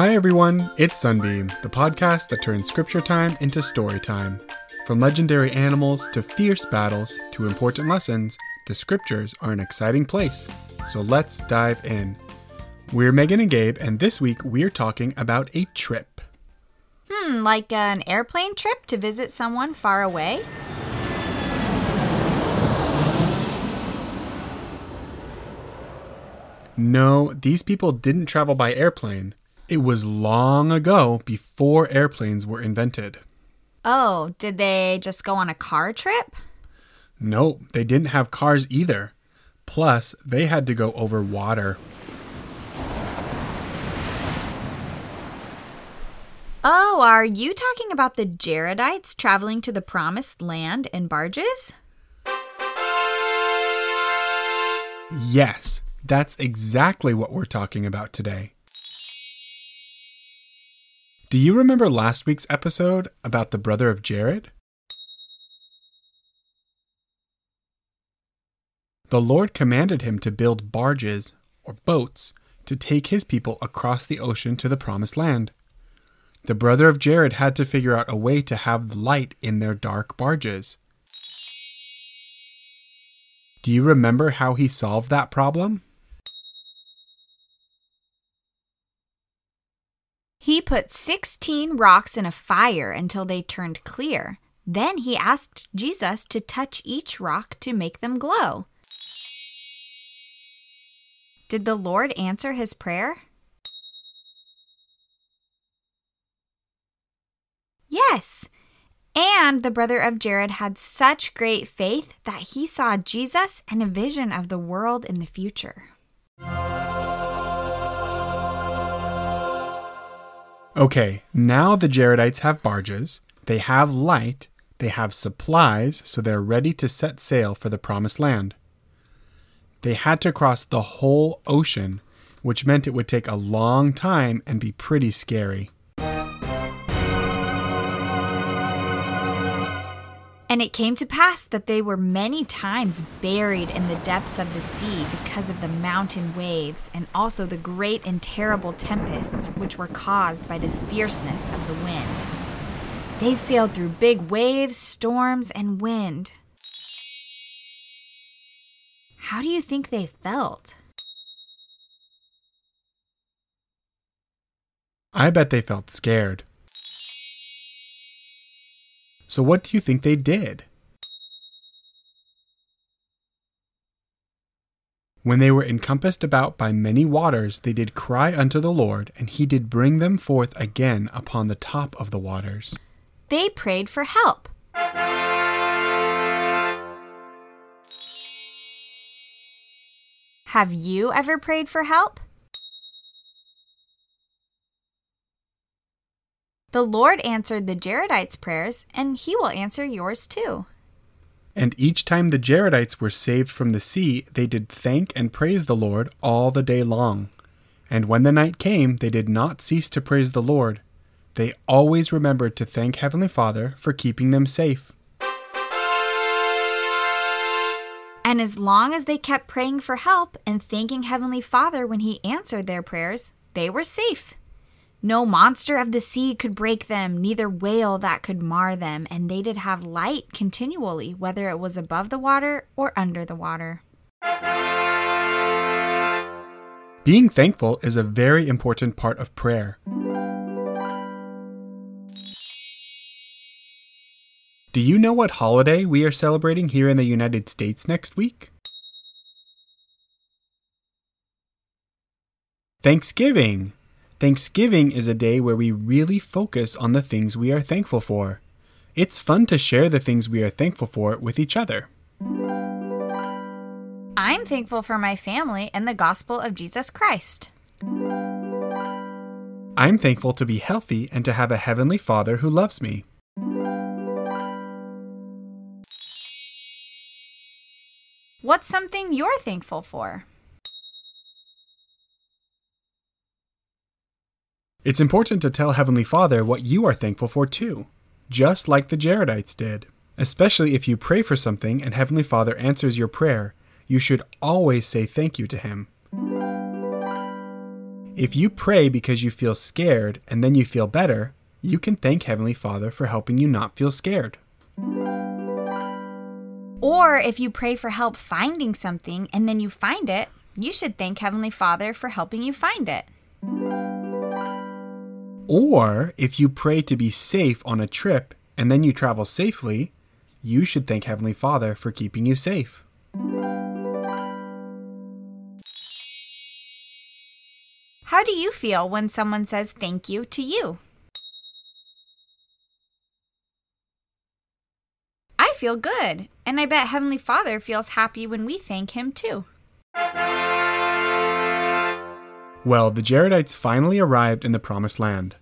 Hi everyone, it's Sunbeam, the podcast that turns scripture time into story time. From legendary animals to fierce battles to important lessons, the scriptures are an exciting place. So let's dive in. We're Megan and Gabe, and this week we're talking about a trip. Hmm, like an airplane trip to visit someone far away? No, these people didn't travel by airplane. It was long ago before airplanes were invented. Oh, did they just go on a car trip? No, they didn't have cars either. Plus, they had to go over water. Oh, are you talking about the Jaredites traveling to the promised land in barges? Yes, that's exactly what we're talking about today. Do you remember last week's episode about the brother of Jared? The Lord commanded him to build barges, or boats, to take his people across the ocean to the promised land. The brother of Jared had to figure out a way to have light in their dark barges. Do you remember how he solved that problem? He put 16 rocks in a fire until they turned clear. Then he asked Jesus to touch each rock to make them glow. Did the Lord answer his prayer? Yes. And the brother of Jared had such great faith that he saw Jesus and a vision of the world in the future. Okay, now the Jaredites have barges, they have light, they have supplies, so they're ready to set sail for the promised land. They had to cross the whole ocean, which meant it would take a long time and be pretty scary. And it came to pass that they were many times buried in the depths of the sea because of the mountain waves and also the great and terrible tempests which were caused by the fierceness of the wind. They sailed through big waves, storms, and wind. How do you think they felt? I bet they felt scared. So, what do you think they did? When they were encompassed about by many waters, they did cry unto the Lord, and he did bring them forth again upon the top of the waters. They prayed for help. Have you ever prayed for help? The Lord answered the Jaredites' prayers, and he will answer yours too. And each time the Jaredites were saved from the sea, they did thank and praise the Lord all the day long. And when the night came, they did not cease to praise the Lord. They always remembered to thank Heavenly Father for keeping them safe. And as long as they kept praying for help and thanking Heavenly Father when He answered their prayers, they were safe. No monster of the sea could break them, neither whale that could mar them, and they did have light continually, whether it was above the water or under the water. Being thankful is a very important part of prayer. Do you know what holiday we are celebrating here in the United States next week? Thanksgiving! Thanksgiving is a day where we really focus on the things we are thankful for. It's fun to share the things we are thankful for with each other. I'm thankful for my family and the gospel of Jesus Christ. I'm thankful to be healthy and to have a Heavenly Father who loves me. What's something you're thankful for? It's important to tell Heavenly Father what you are thankful for too, just like the Jaredites did. Especially if you pray for something and Heavenly Father answers your prayer, you should always say thank you to Him. If you pray because you feel scared and then you feel better, you can thank Heavenly Father for helping you not feel scared. Or if you pray for help finding something and then you find it, you should thank Heavenly Father for helping you find it. Or if you pray to be safe on a trip and then you travel safely, you should thank Heavenly Father for keeping you safe. How do you feel when someone says thank you to you? I feel good, and I bet Heavenly Father feels happy when we thank Him too. Well, the Jaredites finally arrived in the Promised Land.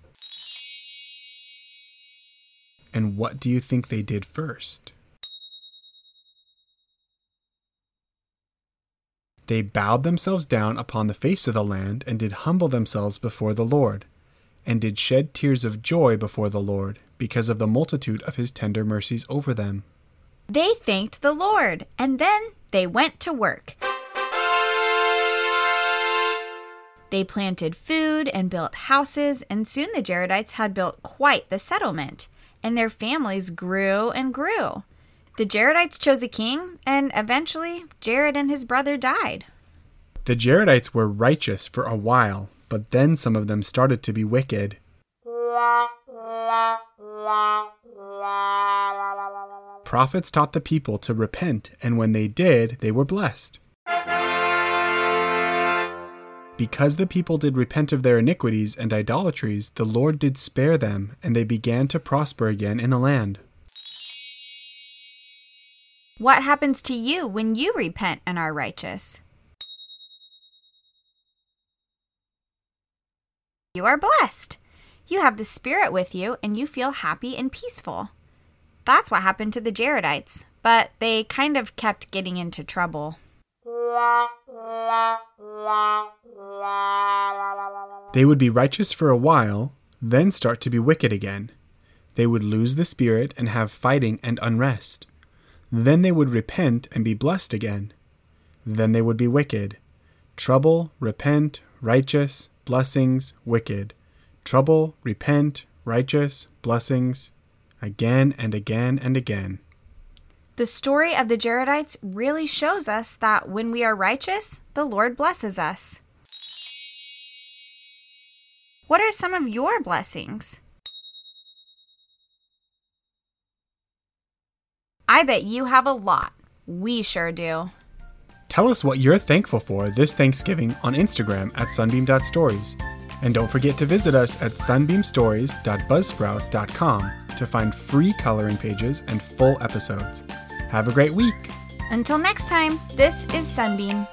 And what do you think they did first? They bowed themselves down upon the face of the land, and did humble themselves before the Lord, and did shed tears of joy before the Lord, because of the multitude of his tender mercies over them. They thanked the Lord, and then they went to work. They planted food and built houses, and soon the Jaredites had built quite the settlement, and their families grew and grew. The Jaredites chose a king, and eventually Jared and his brother died. The Jaredites were righteous for a while, but then some of them started to be wicked. Prophets taught the people to repent, and when they did, they were blessed. Because the people did repent of their iniquities and idolatries, the Lord did spare them, and they began to prosper again in the land. What happens to you when you repent and are righteous? You are blessed. You have the Spirit with you, and you feel happy and peaceful. That's what happened to the Jaredites, but they kind of kept getting into trouble. They would be righteous for a while, then start to be wicked again. They would lose the Spirit and have fighting and unrest. Then they would repent and be blessed again. Then they would be wicked. Trouble, repent, righteous, blessings, wicked. Trouble, repent, righteous, blessings, again and again and again. The story of the Jaredites really shows us that when we are righteous, the Lord blesses us. What are some of your blessings? I bet you have a lot. We sure do. Tell us what you're thankful for this Thanksgiving on Instagram at sunbeam.stories. And don't forget to visit us at sunbeamstories.buzzsprout.com to find free coloring pages and full episodes. Have a great week. Until next time, this is Sunbeam.